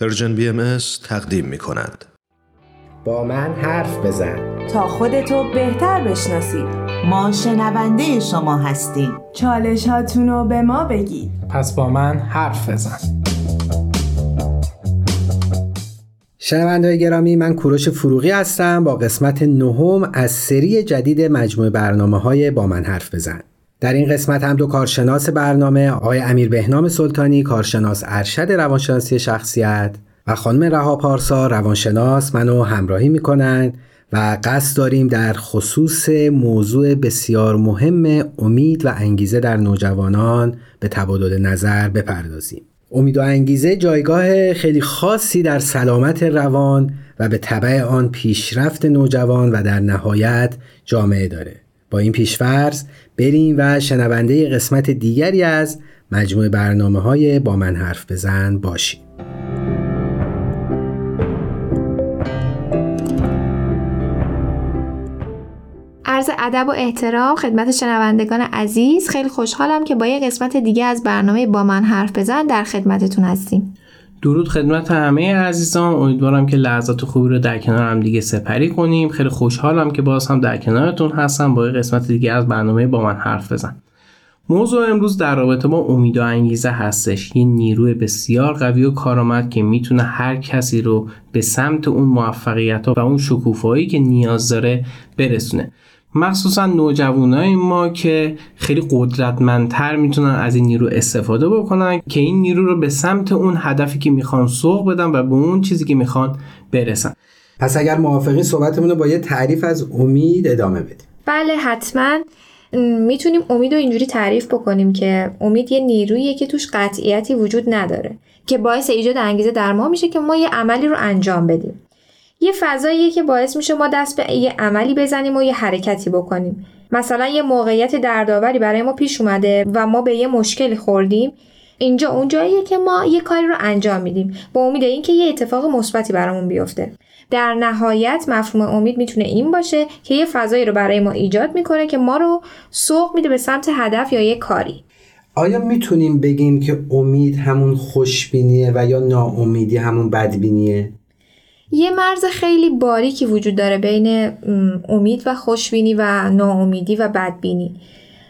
Persian BM تقدیم می کند. با من حرف بزن. تا خودتو بهتر بشناسید ما شنونده شما هستیم. چالش هاتونو به ما بگید. پس با من حرف بزن. شنونده گرامی من کوروش فروغی هستم. با قسمت نهم از سری جدید مجموعه برنامه های با من حرف بزن. در این قسمت هم دو کارشناس برنامه آقای امیر بهنام سلطانی کارشناس ارشد روانشناسی شخصیت و خانم رها پارسا روانشناس منو همراهی می‌کنن و قصد داریم در خصوص موضوع بسیار مهم امید و انگیزه در نوجوانان به تبادل نظر بپردازیم. امید و انگیزه جایگاه خیلی خاصی در سلامت روان و به طبع آن پیشرفت نوجوان و در نهایت جامعه داره. با این پیشفرض بریم و شنونده قسمت دیگری از مجموع برنامه های با من حرف بزن باشیم. عرض ادب و احترام خدمت شنوندگان عزیز خیلی خوشحالم که با یه قسمت دیگه از برنامه با من حرف بزن در خدمتتون هستیم. درود خدمت همه عزیزان. امیدوارم که لحظات خوبی رو در کنار هم دیگه سپری کنیم. خیلی خوشحالم که باز هم در کنارتون هستم. با یه قسمت دیگه از برنامه با من حرف بزن. موضوع امروز در رابطه با امید و انگیزه هستش. یه نیروی بسیار قوی و کارآمد که می‌تونه هر کسی رو به سمت اون موفقیت و اون شکوفایی که نیاز داره برسونه. مخصوصا نوجوانای ما که خیلی قدرتمندتر می‌تونن از این نیرو استفاده بکنن که این نیرو رو به سمت اون هدفی که می‌خوان سوق بدن و به اون چیزی که می‌خوان برسن. پس اگر موافقین صحبتمون رو با یه تعریف از امید ادامه بدیم. بله حتما. می‌تونیم امید رو اینجوری تعریف بکنیم که امید یه نیروییه که توش قطعیتی وجود نداره که باعث ایجاد انگیزه در ما میشه که ما یه عملی رو انجام بدیم. یه فضاییه که باعث میشه ما دست به یه عملی بزنیم و یه حرکتی بکنیم. مثلا یه موقعیت دردآوری برای ما پیش اومده و ما به یه مشکلی خوردیم. اینجا اون جاییه که ما یه کاری رو انجام میدیم. با امید اینکه یه اتفاق مثبتی برامون بیفته. در نهایت مفهوم امید می‌تونه این باشه که یه فضایی رو برای ما ایجاد می‌کنه که ما رو سوق میده به سمت هدف یا یه کاری. آیا می‌تونیم بگیم که امید همون خوشبینیه و یا ناامیدی همون بدبینیه؟ یه مرز خیلی باریکی وجود داره بین امید و خوشبینی و ناامیدی و بدبینی.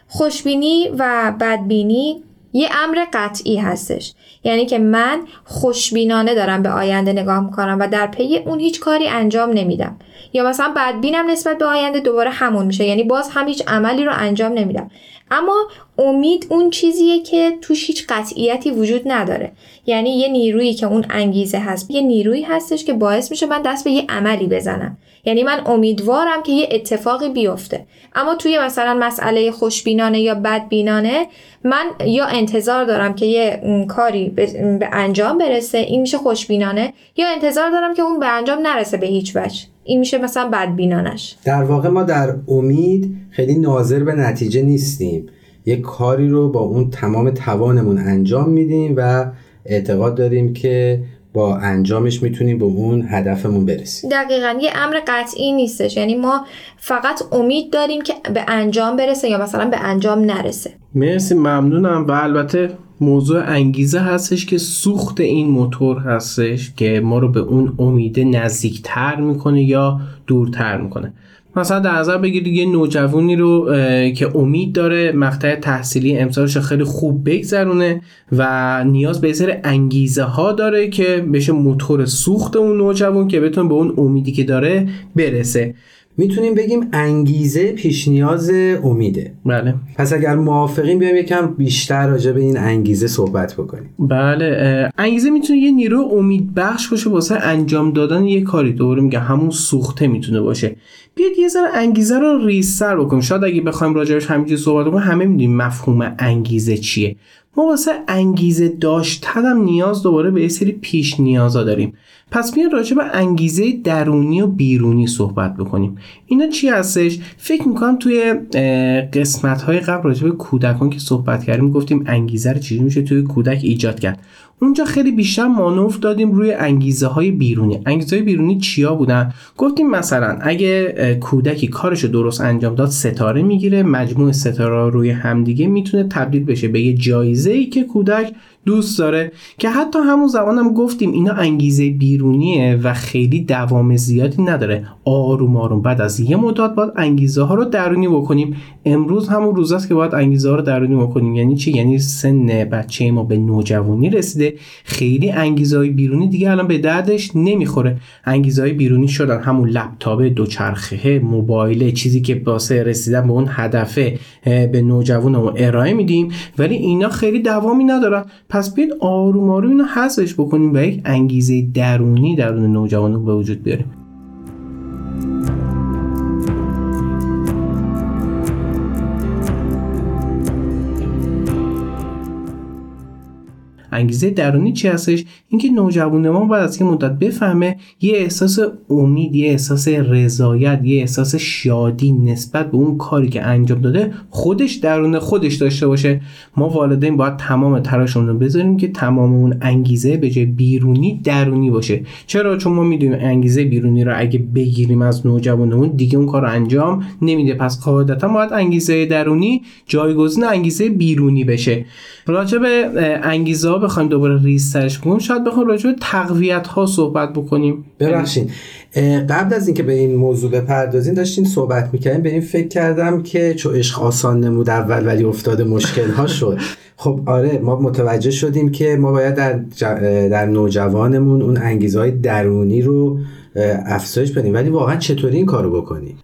خوشبینی و بدبینی یه امر قطعی هستش. یعنی که من خوشبینانه دارم به آینده نگاه می‌کنم و در پی اون هیچ کاری انجام نمیدم. یا مثلا بدبینم نسبت به آینده دوباره همون میشه. یعنی باز هم هیچ عملی رو انجام نمیدم. اما امید اون چیزیه که توش هیچ قطعیتی وجود نداره. یعنی یه نیرویی که اون انگیزه هست یه نیرویی هستش که باعث میشه من دست به یه عملی بزنم. یعنی من امیدوارم که یه اتفاقی بیفته. اما توی مثلا مسئله خوشبینانه یا بدبینانه من یا انتظار دارم که یه کاری به انجام برسه این میشه خوشبینانه یا انتظار دارم که اون به انجام نرسه به هیچ وجه. این میشه مثلا بدبینانش. در واقع ما در امید خیلی ناظر به نتیجه نیستیم. یک کاری رو با اون تمام توانمون انجام میدیم و اعتقاد داریم که با انجامش می‌تونیم به اون هدفمون برسیم. دقیقا یه امر قطعی نیستش. یعنی ما فقط امید داریم که به انجام برسه یا مثلا به انجام نرسه. مرسی ممنونم و البته موضوع انگیزه هستش که سوخت این موتور هستش که ما رو به اون امیده نزدیکتر می‌کنه یا دورتر می‌کنه. مثلا در نظر بگیرید یه نوجوانی رو که امید داره مقطع تحصیلی امسالش خیلی خوب بگذرونه و نیاز به سر انگیزه ها داره که بشه موتور سوخت اون نوجوان که بتونه به اون امیدی که داره برسه. می‌تونیم بگیم انگیزه پیش نیاز امیده. بله. پس اگر موافقین بیایم یکم بیشتر راجع به این انگیزه صحبت بکنیم. بله انگیزه می‌تونه یه نیرو امید بخش باشه واسه انجام دادن یه کاری. دوباره میگه همون سوخته می‌تونه باشه. بیاید یه ذره انگیزه رو ریستر بکنیم. شاید اگه بخوایم راجعش همینجوری صحبت کنیم همه می‌دونیم مفهوم انگیزه چیه. ما واسه انگیزه داشتن هم نیاز دوباره به یه سری پیش نیازا داریم. پس بیاین راجع به انگیزه درونی و بیرونی صحبت بکنیم. اینا چی هستش؟ فکر می‌کنم توی قسمت های قبل راجع به کودکان که صحبت کردیم گفتیم انگیزه رو چجوری میشه توی کودک ایجاد کرد. اونجا خیلی بیشتر مانور دادیم روی انگیزه های بیرونی. انگیزه های بیرونی چیا بودن؟ گفتیم مثلا اگه کودکی کارش درست انجام داد ستاره می‌گیره مجموع ستاره روی همدیگه می‌تونه تبدیل بشه به یه جایزه ای که کودک دوست داره که حتی همون زمانم گفتیم اینا انگیزه بیرونیه و خیلی دوام زیادی نداره. آروم آروم بعد از یه مدت باید انگیزه ها رو درونی بکنیم. امروز همون روز است که باید انگیزه ها رو درونی بکنیم. یعنی چی؟ یعنی سن بچه ما به نوجوانی رسیده. خیلی انگیزه های بیرونی دیگه الان به دردش نمی‌خوره. انگیزه های بیرونی شدن. همون لپتاپ دوچرخه موبایل چیزی که واسه رسیدن به اون هدفه به نوجوانمون ارائه میدیم. ولی اینا خیلی دوامی ندارن. پس بیاید آروم آروم اینو حذفش بکنیم و یک انگیزه درونی درون نوجوانمون به وجود بیاریم. انگیزه درونی چی هستش؟ اینکه نوجوان ما باید از یه مدت بفهمه یه احساس امید یه احساس رضایت یه احساس شادی نسبت به اون کاری که انجام داده خودش درون خودش داشته باشه. ما والدین باید تمام تلاشمون رو بذاریم که تمام اون انگیزه به جای بیرونی درونی باشه. چرا؟ چون ما می‌دونیم انگیزه بیرونی رو اگه بگیریم از نوجوانمون دیگه اون کار انجام نمیده. پس قاعدتا باید انگیزه درونی جایگزین انگیزه بیرونی بشه. راجع به انگیزه بخوایم دوباره ریز سرش بکنیم شاید بخوایم راجع به تقویت ها صحبت بکنیم. ببخشید قبل از اینکه به این موضوع بپردازیم داشتیم صحبت می‌کردیم به این فکر کردم که چو عشق آسان نمود اول ولی افتاده مشکل ها شد. خب آره ما متوجه شدیم که ما باید در, در نوجوانمون اون انگیزه های درونی رو افزایش بدیم. ولی واقعا چطوری این کارو بکنیم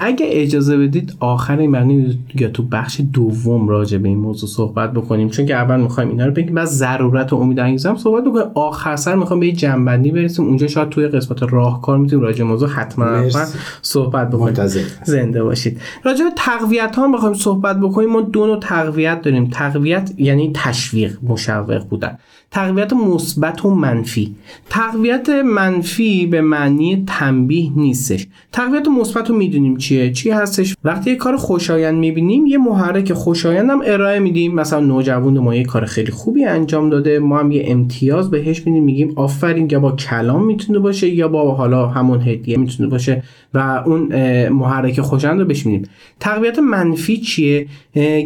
اگه اجازه بدید آخر این معنی یا تو بخش دوم راجع به این موضوع صحبت بکنیم. چون که اول می‌خوایم اینا رو بگیم بعد ضرورت و امید انگیزه هم صحبت بکنیم. آخر سر می‌خوام به یه جنبندی برسیم. اونجا شاید توی قسمت راهکار می‌تونیم راجع موضوع حتما صحبت بکنیم. زنده باشید. راجع به تقویت ها بخوایم صحبت بکنیم. ما دو نوع تقویت داریم. تقویت یعنی تشویق مشوق بودن. تقویت مثبت و منفی. تقویت منفی به معنی تنبیه نیستش. تقویت مثبت رو می‌دونیم چیه؟ چی هستش؟ وقتی یه کار خوشایند می‌بینیم یه محرک خوشایند هم ارائه میدیم. مثلا نوجوان ما یه کار خیلی خوبی انجام داده. ما هم یه امتیاز بهش میدیم. میگیم آفرین یا با کلام می‌تونه باشه یا با حالا همون هدیه می‌تونه باشه و اون محرک خوشایند رو بهش میدیم. تقویت منفی چیه؟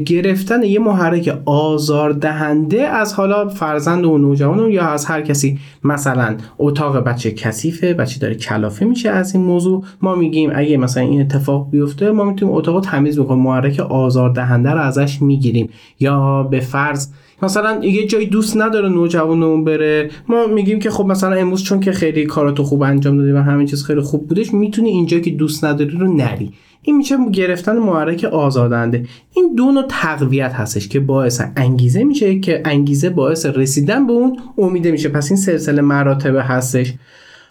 گرفتن یه محرک آزاردهنده از حالا فرزند و نوجوان یا از هر کسی. مثلا اتاق بچه کثیفه بچه داره کلافه میشه از این موضوع. ما میگیم اگه مثلا این اتفاق بیفته ما می‌تونیم اتاق تمیز بکنیم محرک آزاردهنده رو ازش می‌گیریم. یا به فرض مثلا یه جایی دوست نداره نوجوانمون بره. ما میگیم که خب مثلا امروز چون که خیلی کاراتو خوب انجام دادی و همه چیز خیلی خوب بودش می‌تونی اینجا که دوست نداری رو نری. این میشه گرفتن محرک آزادنده. این دو نوع تقویت هستش که باعث انگیزه میشه که انگیزه باعث رسیدن به اون امیده میشه. پس این سلسله مراتب هستش.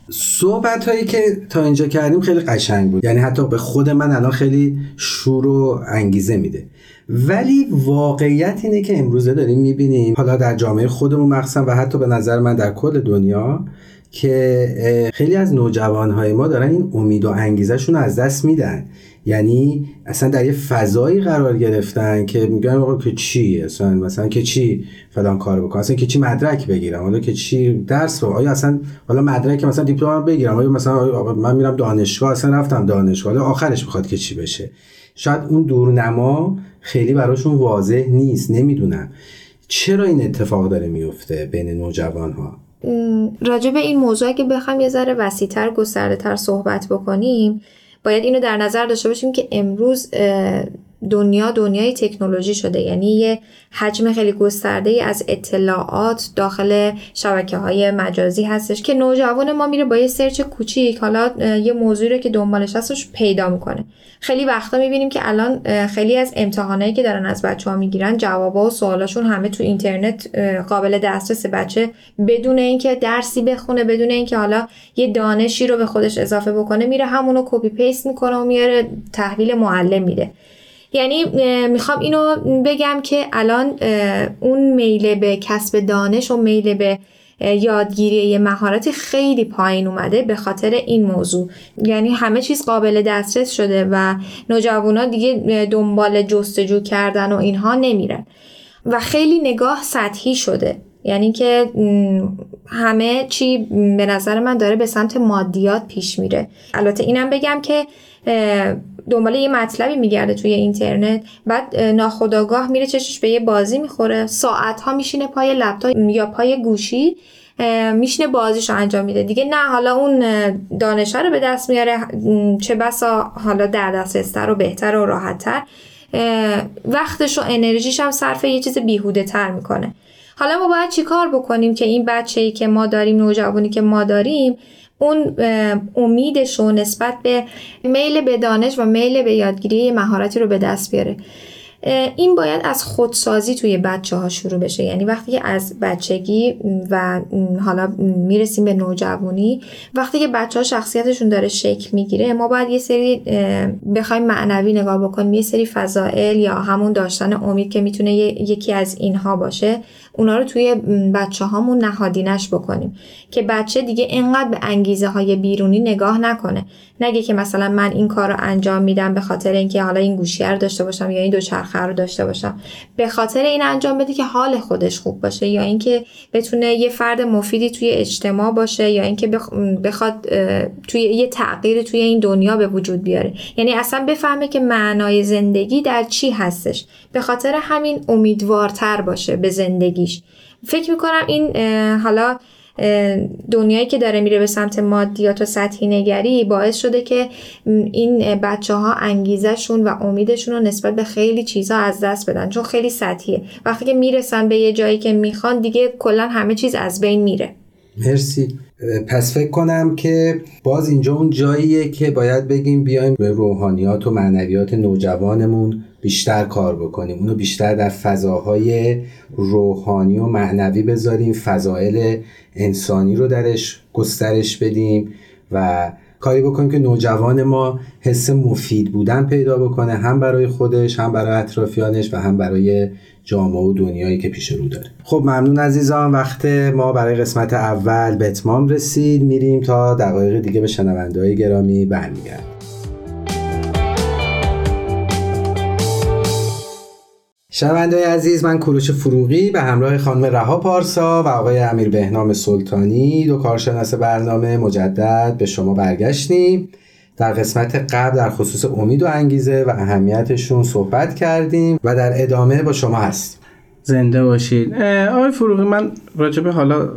صحبت هایی که تا اینجا کردیم خیلی قشنگ بود. یعنی حتی به خود من الان خیلی شور و انگیزه میده. ولی واقعیت اینه که امروزه داریم می‌بینیم. حالا در جامعه خودمون مخصوصا و حتی به نظر من در کل دنیا که خیلی از نوجوانهای ما دارن این امید و انگیزشون از دست میدن. یعنی اصلا در یه فضایی قرار گرفتن که میگن آقا که چی؟ اصلا مثلا که چی فلان کار بکنم؟ اصلا که چی مدرک بگیرم؟ حالا که چی درس رو آیا اصلا حالا مدرک مثلا دیپلم بگیرم؟ آیا مثلا من میرم دانشگاه؟ اصلا رفتم دانشگاه. حالا آخرش می‌خواد که چی بشه؟ شاید اون دورنما خیلی براشون واضح نیست. نمی‌دونم. چرا این اتفاق داره میفته بین نوجوان ها راجع به این موضوع که بخوام یه ذره وسیعتر گسترده تر صحبت بکنیم باید اینو در نظر داشته باشیم که امروز دنیا دنیای تکنولوژی شده. یعنی یه حجم خیلی گسترده از اطلاعات داخل شبکه های مجازی هستش که نوجوان ما میره با یه سرچ کوچیک حالا یه موضوعی رو که دنبالش هستش پیدا می‌کنه. خیلی وقتا می‌بینیم که الان خیلی از امتحانایی که دارن از بچه ها می‌گیرن جوابا و سوالاشون همه تو اینترنت قابل دسترس بچه بدون اینکه درسی بخونه بدون اینکه حالا یه دانشی رو به خودش اضافه بکنه میره همونو کپی پیست می‌کنه و میاره تحویل معلم میده. یعنی می‌خوام اینو بگم که الان اون میله به کسب دانش و میله به یادگیری یه مهارت خیلی پایین اومده به خاطر این موضوع. یعنی همه چیز قابل دسترس شده و نوجوانا دیگه دنبال جستجو کردن و اینها نمیرن. و خیلی نگاه سطحی شده. یعنی که همه چی به نظر من داره به سمت مادیات پیش میره. البته اینم بگم که دنبال یه مطلبی میگرده توی اینترنت بعد ناخداگاه میره چشش به یه بازی می‌خوره. ساعت ها میشینه پای لپتاپ یا پای گوشی میشینه بازیش رو انجام میده. دیگه نه حالا اون دانشه رو به دست میاره. چه بسا حالا در دسترستر و بهتر و راحتتر. وقتش و انرژیش هم صرف یه چیز بیهوده تر می‌کنه. حالا ما باید چیکار بکنیم که این بچه ای که ما داریم نوجوانی که ما داریم اون امیدش و نسبت به میل به دانش و میل به یادگیری مهارتی رو به دست بیاره. این باید از خودسازی توی بچه ها شروع بشه. یعنی وقتی از بچگی و حالا می‌رسیم به نوجوانی وقتی که بچه ها شخصیتشون داره شکل می‌گیره ما باید یه سری بخوایم معنوی نگاه بکنیم یه سری فضائل یا همون داشتن امید که می‌تونه یکی از اینها باشه اونا رو توی بچه هامون نهادینش بکنیم. که بچه دیگه اینقدر به انگیزه های بیرونی نگاه نکنه. نگه که مثلا من این کار رو انجام میدم به خاطر اینکه حالا این گوشی رو داشته باشم یا این دوچرخه رو داشته باشم. به خاطر این انجام بده که حال خودش خوب باشه یا اینکه بتونه یه فرد مفیدی توی اجتماع باشه یا اینکه بخواد توی یه تغییر توی این دنیا به وجود بیاره. یعنی اصلا بفهمه که معنای زندگی در چی هستش. به خاطر همین امیدوارتر باشه به زندگیش. فکر می‌کنم این حالا دنیایی که داره میره به سمت مادیات و سطحی نگری باعث شده که این بچه ها انگیزشون و امیدشون رو نسبت به خیلی چیزها از دست بدن چون خیلی سطحیه. وقتی که می‌رسن به یه جایی که می‌خوان دیگه کلا همه چیز از بین میره. مرسی. پس فکر کنم که باز اینجا اون جاییه که باید بگیم بیایم به روحانیات و معنویات نوجوانمون. بیشتر کار بکنیم. اونو بیشتر در فضاهای روحانی و معنوی بذاریم فضائل انسانی رو درش گسترش بدیم و کاری بکنیم که نوجوان ما حس مفید بودن پیدا بکنه هم برای خودش هم برای اطرافیانش و هم برای جامعه و دنیایی که پیش رو داره. خب ممنون عزیزان وقت ما برای قسمت اول به اتمام رسید. میریم تا دقایق دیگه به شنونده های گرامی برمیگرد شنونده عزیز من کوروش فروغی به همراه خانم رها پارسا و آقای امیر بهنام سلطانی دو کارشناس برنامه مجدد به شما برگشتیم. در قسمت قبل در خصوص امید و انگیزه و اهمیتشون صحبت کردیم و در ادامه با شما هستیم. زنده باشید. آقای فروغی من راجبه حالا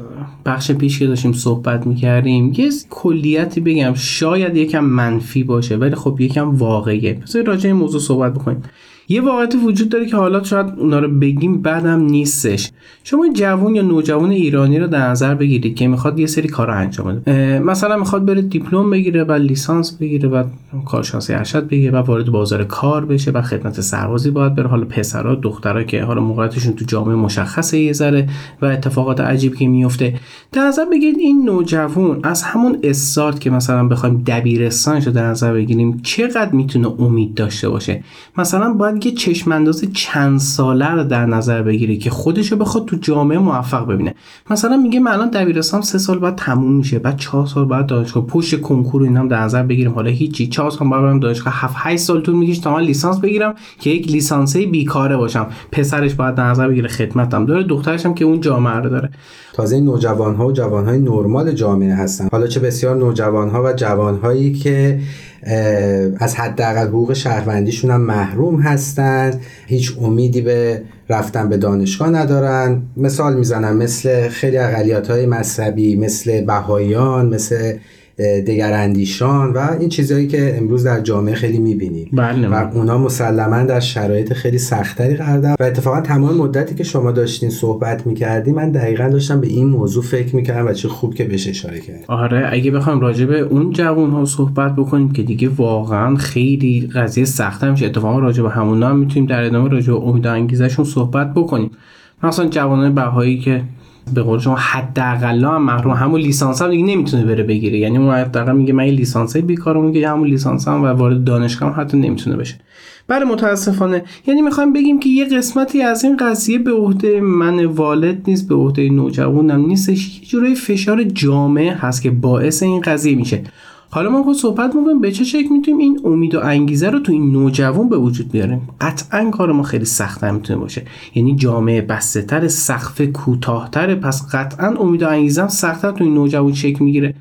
بخش پیش که داشتیم صحبت می‌کردیم یه کلیتی بگم شاید یکم منفی باشه ولی خب یکم واقعیه. پس راجع این موضوع صحبت بکنیم. یه واقعیت وجود داره که حالا شاید اونا رو بگیم بعدم نیستش. شما جوون یا نوجوان ایرانی رو در نظر بگیرید که می‌خواد یه سری کار انجام بده. مثلا می‌خواد بره دیپلم بگیره و لیسانس بگیره و کارشناسی ارشد بگیره و وارد بازار کار بشه و خدمت سربازی باید بره. حالا پسرا دخترا که حالا موقعیتشون تو جامعه مشخصه یه ذره و اتفاقات عجیبی که میفته. در نظر بگیرید این نوجوان از همون استارت که مثلا بخوایم دبیرستانش رو در نظر بگیریم چقدر می‌تونه امید داشته باشه؟ مثلا یه چشم انداز چند ساله رو در نظر بگیری که خودش رو بخواد تو جامعه موفق ببینه. مثلا میگه من الان دبیرستان سه سال بعد تموم میشه بعد چهار سال بعد دانشگاه پشت کنکور اینا هم در نظر بگیریم حالا هیچی. چهار سال بعد برم دانشگاه 7 8 سال طول می‌کشه تا من لیسانس بگیرم که یک لیسانسه بیکاره باشم. پسرش باید در نظر بگیره خدمتم. داره دخترش هم که اون جامعه رو داره. تازه این نوجوان ها و جوان های نرمال جامعه هستن. حالا چه بسیار نوجوان ها و جوان هایی که از حداقل حقوق شهروندیشون هم محروم هستند هیچ امیدی به رفتن به دانشگاه ندارن. مثال می‌زنم مثل خیلی اقلیت های مذهبی مثل بهاییان مثل دگر اندیشان و این چیزهایی که امروز در جامعه خیلی می‌بینیم. بله. و اونا مسلما در شرایط خیلی سختری قرار دارن و اتفاقا تمام مدتی که شما داشتین صحبت می‌کردی من دقیقا داشتم به این موضوع فکر می‌کردم و چه خوب که بهش اشاره کرد آره اگه بخوام راجع به اون جوان ها صحبت بکنیم که دیگه واقعا خیلی قضیه سخته میشه. اتفاقا راجع به همونا هم می‌تونیم در ادامه راجع به امید انگیزشون صحبت بکنیم. مثلا جوانان بهایی که به قول شما حداقل هم محروم. همون لیسانس هم دیگه نمی‌تونه بره بگیره. یعنی اون حداقل میگه من لیسانس بیکارم میگه همون لیسانس هم و وارد دانشگاه هم حتی نمی‌تونه بشه. بله متاسفانه. یعنی می‌خوایم بگیم که یه قسمتی از این قضیه به عهده من والد نیست به عهده نوجوانم نیستش. یه جورای فشار جامعه هست که باعث این قضیه میشه. حالا ما خود صحبت می‌کنیم به چه شکل می‌تونیم این امید و انگیزه رو تو این نوجوان به وجود بیاریم؟ قطعا کار ما خیلی سخت می‌تونه باشه. یعنی جامعه بسته تر سقف کوتاهتره پس قطعا امید و انگیزه هم سختتر تو این نوجوان شکل می‌گیره.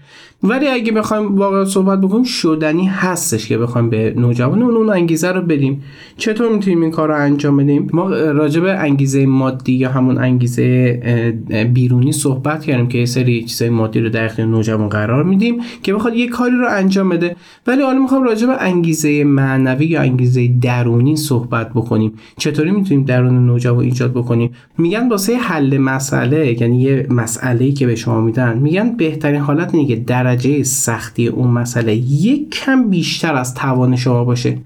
ولی اگه بخوایم واقعا صحبت بکنیم شدنی هستش که بخوایم به نوجوان اون انگیزه رو بدیم. چطور می‌تونیم این کار رو انجام بدیم؟ ما راجع به انگیزه مادی یا همون انگیزه بیرونی صحبت کردیم که یه سری چیزای مادی رو در اختیار نوجوان قرار میدیم که بخواد یه کاری رو انجام بده. ولی حالا می‌خوام راجع به انگیزه معنوی یا انگیزه درونی صحبت بکنیم. چطوری می‌تونیم درون نوجوان ایجاد بکنیم؟ میگن واسه حل مسئله یعنی یه مسئله که به شما میدن میگن بهترین حالت اینه که درجه سختی اون مسئله یک کم بیشتر از توان شما باشه.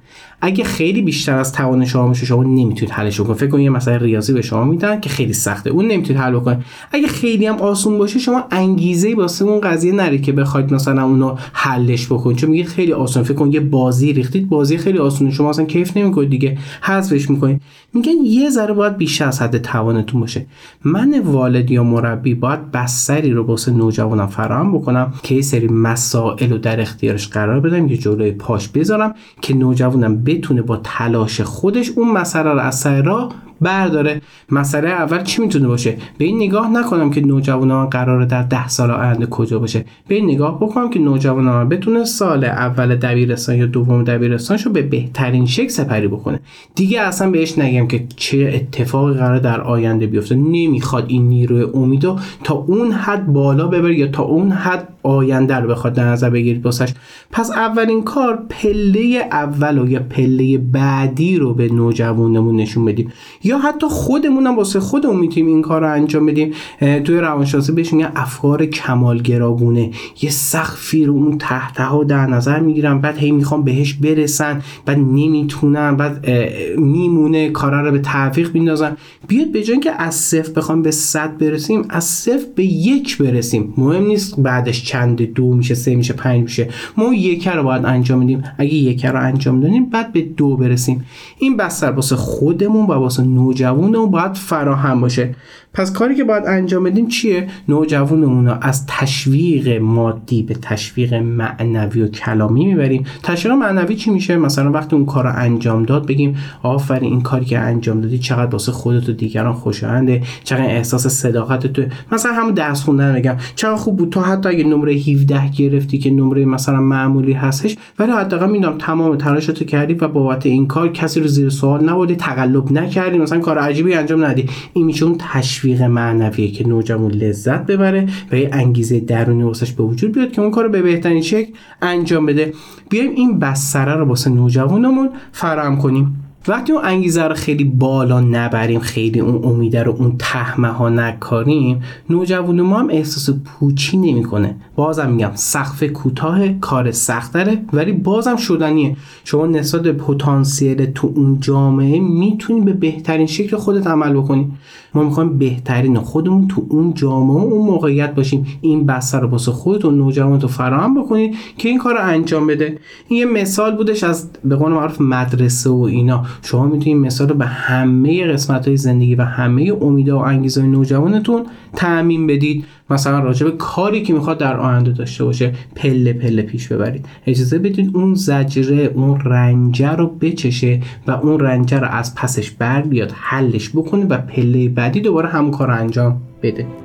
اگه خیلی بیشتر از توان شما باشه شما نمی‌تونید حلش کنید فکر کنید یه مسئله ریاضی به شما میدن که خیلی سخته. اون نمی‌تونید حل بکنید. اگه خیلی هم آسون باشه شما انگیزه واسه اون قضیه نرید که بخواید مثلا اونو حلش بکنید. چون میگید خیلی آسون. فکر کنید یه بازی ریختید بازی خیلی آسونه. شما اصلا کیف نمی‌کنید دیگه. حذفش می‌کنید. میگن یه ذره باید بیشتر از حد توانتون باشه. من والد یا مربی باید بستری رو واسه نوجوانم فراهم بکنم که یه سری مسائل رو در اختیارش قرار بدم که جلوی پاش بذارم که نوجوانم بتونه با تلاش خودش اون مسئله رو از سر راه برداره. مسئله اول چی می‌تونه باشه؟ به این نگاه نکنم که نوجوان من قراره در ده سال آینده کجا باشه. به این نگاه بکنم که نوجوان من بتونه سال اول دبیرستان یا دوم دبیرستانشو به بهترین شکل سپری بکنه. دیگه اصلا بهش نگم که چه اتفاقی قرار در آینده بیفته. نمی‌خواد این نیروی امیدو تا اون حد بالا ببره یا تا اون حد آینده رو بخواد در نظر بگیرید باسش پس اولین کار پله اول و یا پله بعدی رو به نوجوانمون نشون بدیم. یا حتی خودمون هم واسه خودمون می‌تونیم این کار رو انجام بدیم. توی روانشناسی بهش میگن افکار کمالگرابونه. یه سقفی رو اون تحت ها در نظر می‌گیرن بعد هی می‌خوام بهش برسن بعد نمی‌تونن بعد میمونه کارا رو به تعویق میندازن. بیاد به جای که از صفر بخوام به صد برسیم از صفر به یک برسیم. مهم نیست بعدش چند دو میشه سه میشه پنج میشه. ما یک رو باید انجام بدیم. اگه یک رو انجام دادیم بعد به دو برسیم. این بستر واسه خودمون و واسه نوجوانمون باید فراهم باشه. پس کاری که باید انجام بدیم چیه؟ نوجوانمون رو از تشویق مادی به تشویق معنوی و کلامی می‌بریم. تشویق معنوی چی میشه؟ مثلا وقتی اون کار رو انجام داد بگیم آفرین این کاری که انجام دادی چقدر واسه خودت و دیگران خوشاینده چقدر احساس صداقت تو. مثلا همون درس خوندن بگم. چقدر خوب بود تو حتی اگه نمره 17 گرفتی که نمره مثلا معمولی هستش ولی حداقل می‌دونم تمام تلاشتو کردی و بابت این کار کسی رو زیر سوال نبردی تقلب نکردی مثلا کار عجیبی انجام ندی. این میشه تشویق معنویه که نوجوان لذت ببره و یه انگیزه درونی واسش به وجود بیاد که اون کار به بهترین شکل انجام بده. بیایم این بستره رو واسه نوجوانمون فراهم کنیم. وقتی اون انگیزه رو خیلی بالا نبریم خیلی اون امیده رو اون تهمه ها نکاریم نوجوان ما هم احساس پوچی نمی‌کنه. بازم میگم سقف کوتاه کار سختره ولی بازم شدنیه. شما نسبت به پتانسیل تو اون جامعه می‌تونی به بهترین شکل خودت عمل بکنی. ما می‌خوایم بهترین خودمون تو اون جامعه و اون موقعیت باشیم. این بستر رو واسه خودت و نوجوان تو فراهم بکنید که این کار رو انجام بده. این یه مثال بودش از به قول معروف مدرسه و اینا. شما می‌تونید مثال رو به همه قسمت های زندگی و همه امیده و انگیزه نوجوانتون تعمین بدید. مثلا راجع به کاری که می‌خواد در آینده داشته باشه پله پله پیش ببرید. اجازه بدید اون زجره اون رنجه رو بچشه و اون رنجه رو از پسش بر بیاد حلش بکنه و پله بعدی دوباره همون کار انجام بده.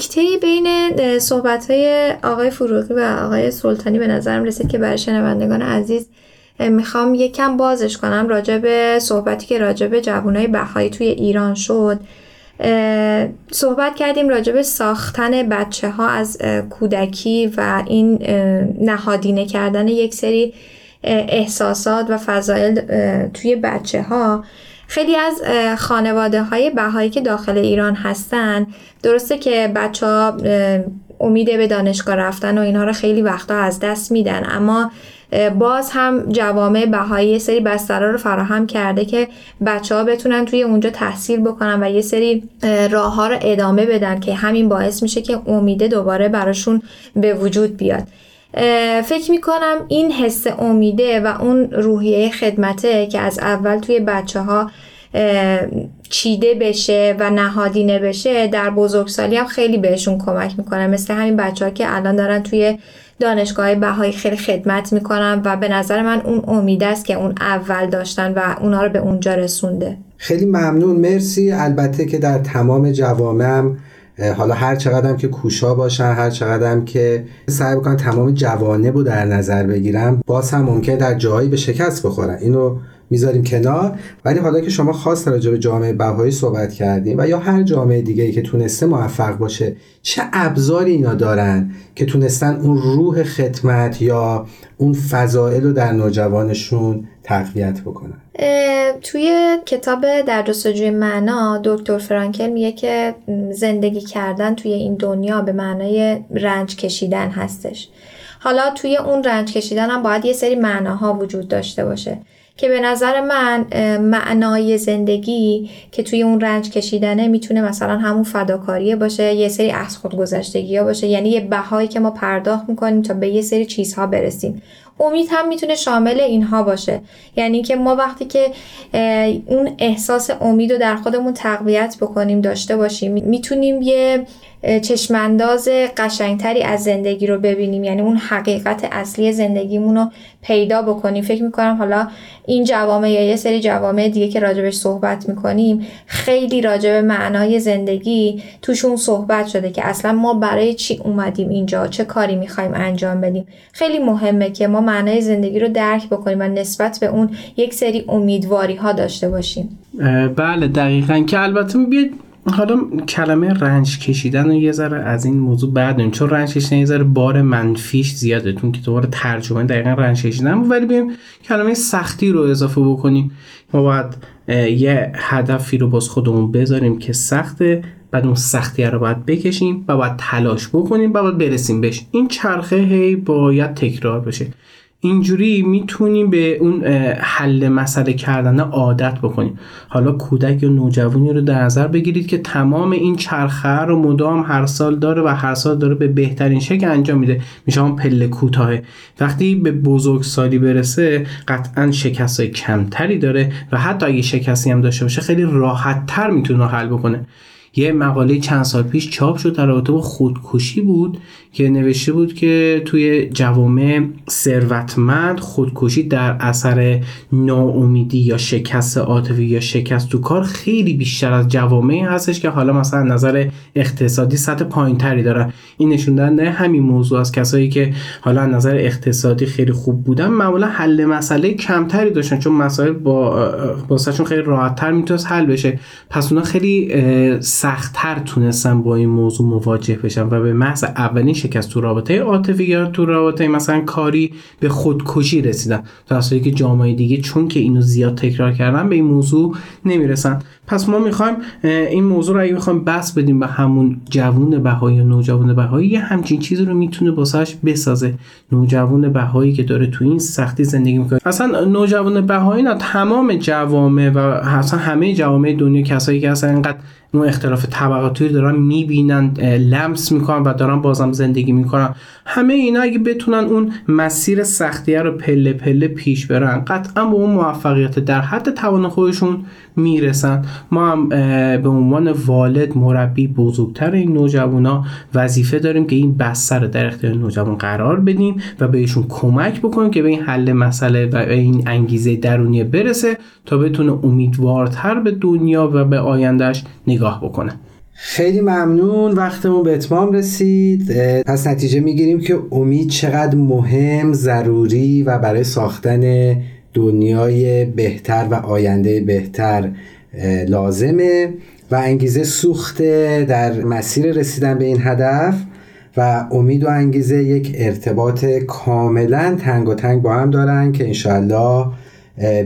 نکته بین صحبت های آقای فروغی و آقای سلطانی به نظرم رسید که برای شنوندگان عزیز می‌خوام یکم بازش کنم. راجع به صحبتی که راجع به جوانای بهایی توی ایران شد صحبت کردیم راجع به ساختن بچه ها از کودکی و این نهادینه کردن یک سری احساسات و فضایل توی بچه ها خیلی از خانواده های بهایی که داخل ایران هستن درسته که بچه ها امید به دانشگاه رفتن و اینها رو خیلی وقتا از دست میدن اما باز هم جوامع بهایی سری بسترها رو فراهم کرده که بچه ها بتونن توی اونجا تحصیل بکنن و یه سری راه ها رو ادامه بدن که همین باعث میشه که امیده دوباره براشون به وجود بیاد. فکر می‌کنم این حس امیده و اون روحیه خدمته که از اول توی بچه ها چیده بشه و نهادینه بشه در بزرگسالی هم خیلی بهشون کمک می‌کنه. مثل همین بچه ها که الان دارن توی دانشگاه بهایی خیلی خدمت می‌کنن و به نظر من اون امید است که اون اول داشتن و اونا رو به اونجا رسونده. خیلی ممنون. مرسی. البته که در تمام جوامعم حالا هر چقدرم که کوشا باشن هر چقدرم که سعی بکنن تمام جوانب رو در نظر بگیرم باز هم ممکن در جایی به شکست بخورن. اینو می‌ذاریم کنار. ولی حالا که شما خاص راجع به جامعه بهایی صحبت کردیم و یا هر جامعه دیگه ای که تونسته موفق باشه چه ابزاری اینا دارن که تونستن اون روح خدمت یا اون فضائل رو در نوجوانشون تقویت بکنن؟ توی کتاب در جستجوی معنا دکتر فرانکل میگه که زندگی کردن توی این دنیا به معنای رنج کشیدن هستش. حالا توی اون رنج کشیدن هم باید یه سری معناها وجود داشته باشه که به نظر من معنای زندگی که توی اون رنج کشیدنه می‌تونه مثلا همون فداکاریه باشه یه سری از خودگذشتگی ها باشه یعنی یه بهایی که ما پرداخت می‌کنیم تا به یه سری چیزها برسیم. امید هم می‌تونه شامل اینها باشه. یعنی که ما وقتی که اون احساس امید رو در خودمون تقویت بکنیم داشته باشیم می‌تونیم یه چشمانداز قشنگتری از زندگی رو ببینیم. یعنی اون حقیقت اصلی زندگیمون رو پیدا بکنیم. فکر می‌کنم حالا این جوامع یا یه سری جوامع دیگه که راجبش صحبت می‌کنیم خیلی راجب معنای زندگی توشون صحبت شده که اصلا ما برای چی اومدیم اینجا؟ چه کاری می‌خوایم انجام بدیم؟ خیلی مهمه که ما معنای زندگی رو درک بکنیم و نسبت به اون یک سری امیدواری ها داشته باشیم. بله دقیقا. که البته بیاد حالا کلمه رنج کشیدن و یه ذره از این موضوع بعد چون رنج کشیدن یه ذره بار منفیش زیاده تون که دوباره ترجمه دقیقا رنج کشیدن ولی بیم کلمه سختی رو اضافه بکنیم. ما باید یه هدفی رو باز خودمون بذاریم که سخته بعد اون سختی رو باید بکشیم و باید تلاش بکنیم و باید برسیم بهش. این چرخه هی باید تکرار بشه. اینجوری می‌تونیم به اون حل مسئله کردن عادت بکنیم. حالا کودک یا نوجوانی رو در نظر بگیرید که تمام این چرخه رو مدام هر سال داره و هر سال داره به بهترین شکل انجام میده. میشه هم پله کوتاهه. وقتی به بزرگسالی برسه قطعا شکست های کمتری داره و حتی اگه شکستی هم داشته باشه خیلی راحت تر می‌تونه حل بکنه. یه مقاله چند سال پیش چاپ شد در رابطه با خودکشی بود که نوشته بود که توی جوامع ثروتمند خودکشی در اثر ناامیدی یا شکست عاطفی یا شکست تو کار خیلی بیشتر از جوامعی هستش که حالا مثلا نظر اقتصادی سطح پایینتری دارن. این نشون دهنده همین موضوع از کسایی که حالا نظر اقتصادی خیلی خوب بودن معمولا حل مسئله کمتری داشتن چون مسائل با باسهشون خیلی راحتتر می‌تونست حل بشه. پس اونا خیلی سختتر تونستن با این موضوع مواجه بشن و به محض اولین شکست تو رابطه عاطفی یا تو رابطه مثلا کاری به خودکشی رسیدن تا که جامعه دیگه چون که اینو زیاد تکرار کردن به این موضوع نمی‌رسن. پس ما می‌خوایم این موضوع رو اگه می‌خوایم بس بدیم به همون جوون بهایی یا نوجوان بهایی یه همچین چیزی رو می‌تونه باسش بسازه. نوجوان بهایی که داره تو این سختی زندگی می‌کنه. اصلا نوجوان بهایی نه تمام جوامع و اصلا همه جوامع دنیا کسایی که اصلا اینقدر اون اختلاف طبقاتی دارن می‌بینن لمس می‌کنن و دارن بازم زندگی می‌کنن. همه اینا اگه بتونن اون مسیر سختیه رو پله پله پیش برن قطعا به اون موفقیت در حد توان خودشون می‌رسن. ما هم به عنوان والد مربی بزرگتر این نوجوانا وظیفه داریم که این بستر در اختیار نوجوان قرار بدیم و بهشون کمک بکنیم که به این حل مسئله و این انگیزه درونی برسه تا بتونه امیدوارتر به دنیا و به آیندهش نگاه بکنه. خیلی ممنون. وقتمون به اتمام رسید. پس نتیجه می‌گیریم که امید چقدر مهم ضروری و برای ساختن دنیای بهتر و آینده بهتر لازمه و انگیزه سوخته در مسیر رسیدن به این هدف و امید و انگیزه یک ارتباط کاملا تنگ و تنگ با هم دارن که انشالله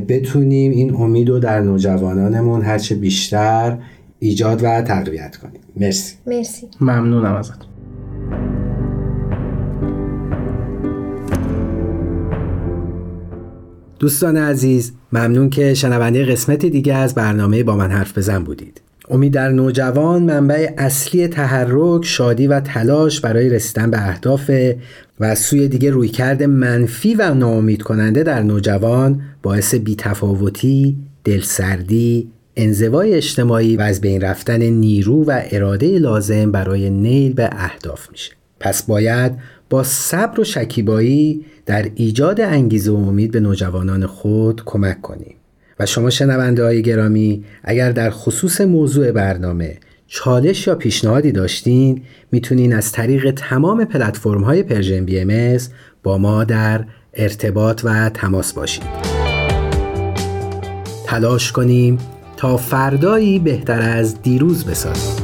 بتونیم این امید رو در نوجوانانمون هرچه بیشتر ایجاد و تقویت کنیم. مرسی. مرسی. ممنونم ازت دوستان عزیز ممنون که شنونده قسمت دیگه از برنامه با من حرف بزن بودید. امید در نوجوان منبع اصلی تحرک، شادی و تلاش برای رسیدن به اهداف و سوی دیگه رویکرد منفی و ناامید کننده در نوجوان باعث بیتفاوتی، دلسردی، انزوای اجتماعی و از بین رفتن نیرو و اراده لازم برای نیل به اهداف میشه. پس باید با صبر و شکیبایی در ایجاد انگیزه و امید به نوجوانان خود کمک کنیم. و شما شنونده های گرامی اگر در خصوص موضوع برنامه چالش یا پیشنهادی داشتین می‌تونین از طریق تمام پلتفرم های Persian BM با ما در ارتباط و تماس باشید. تلاش کنیم تا فردایی بهتر از دیروز بسازیم.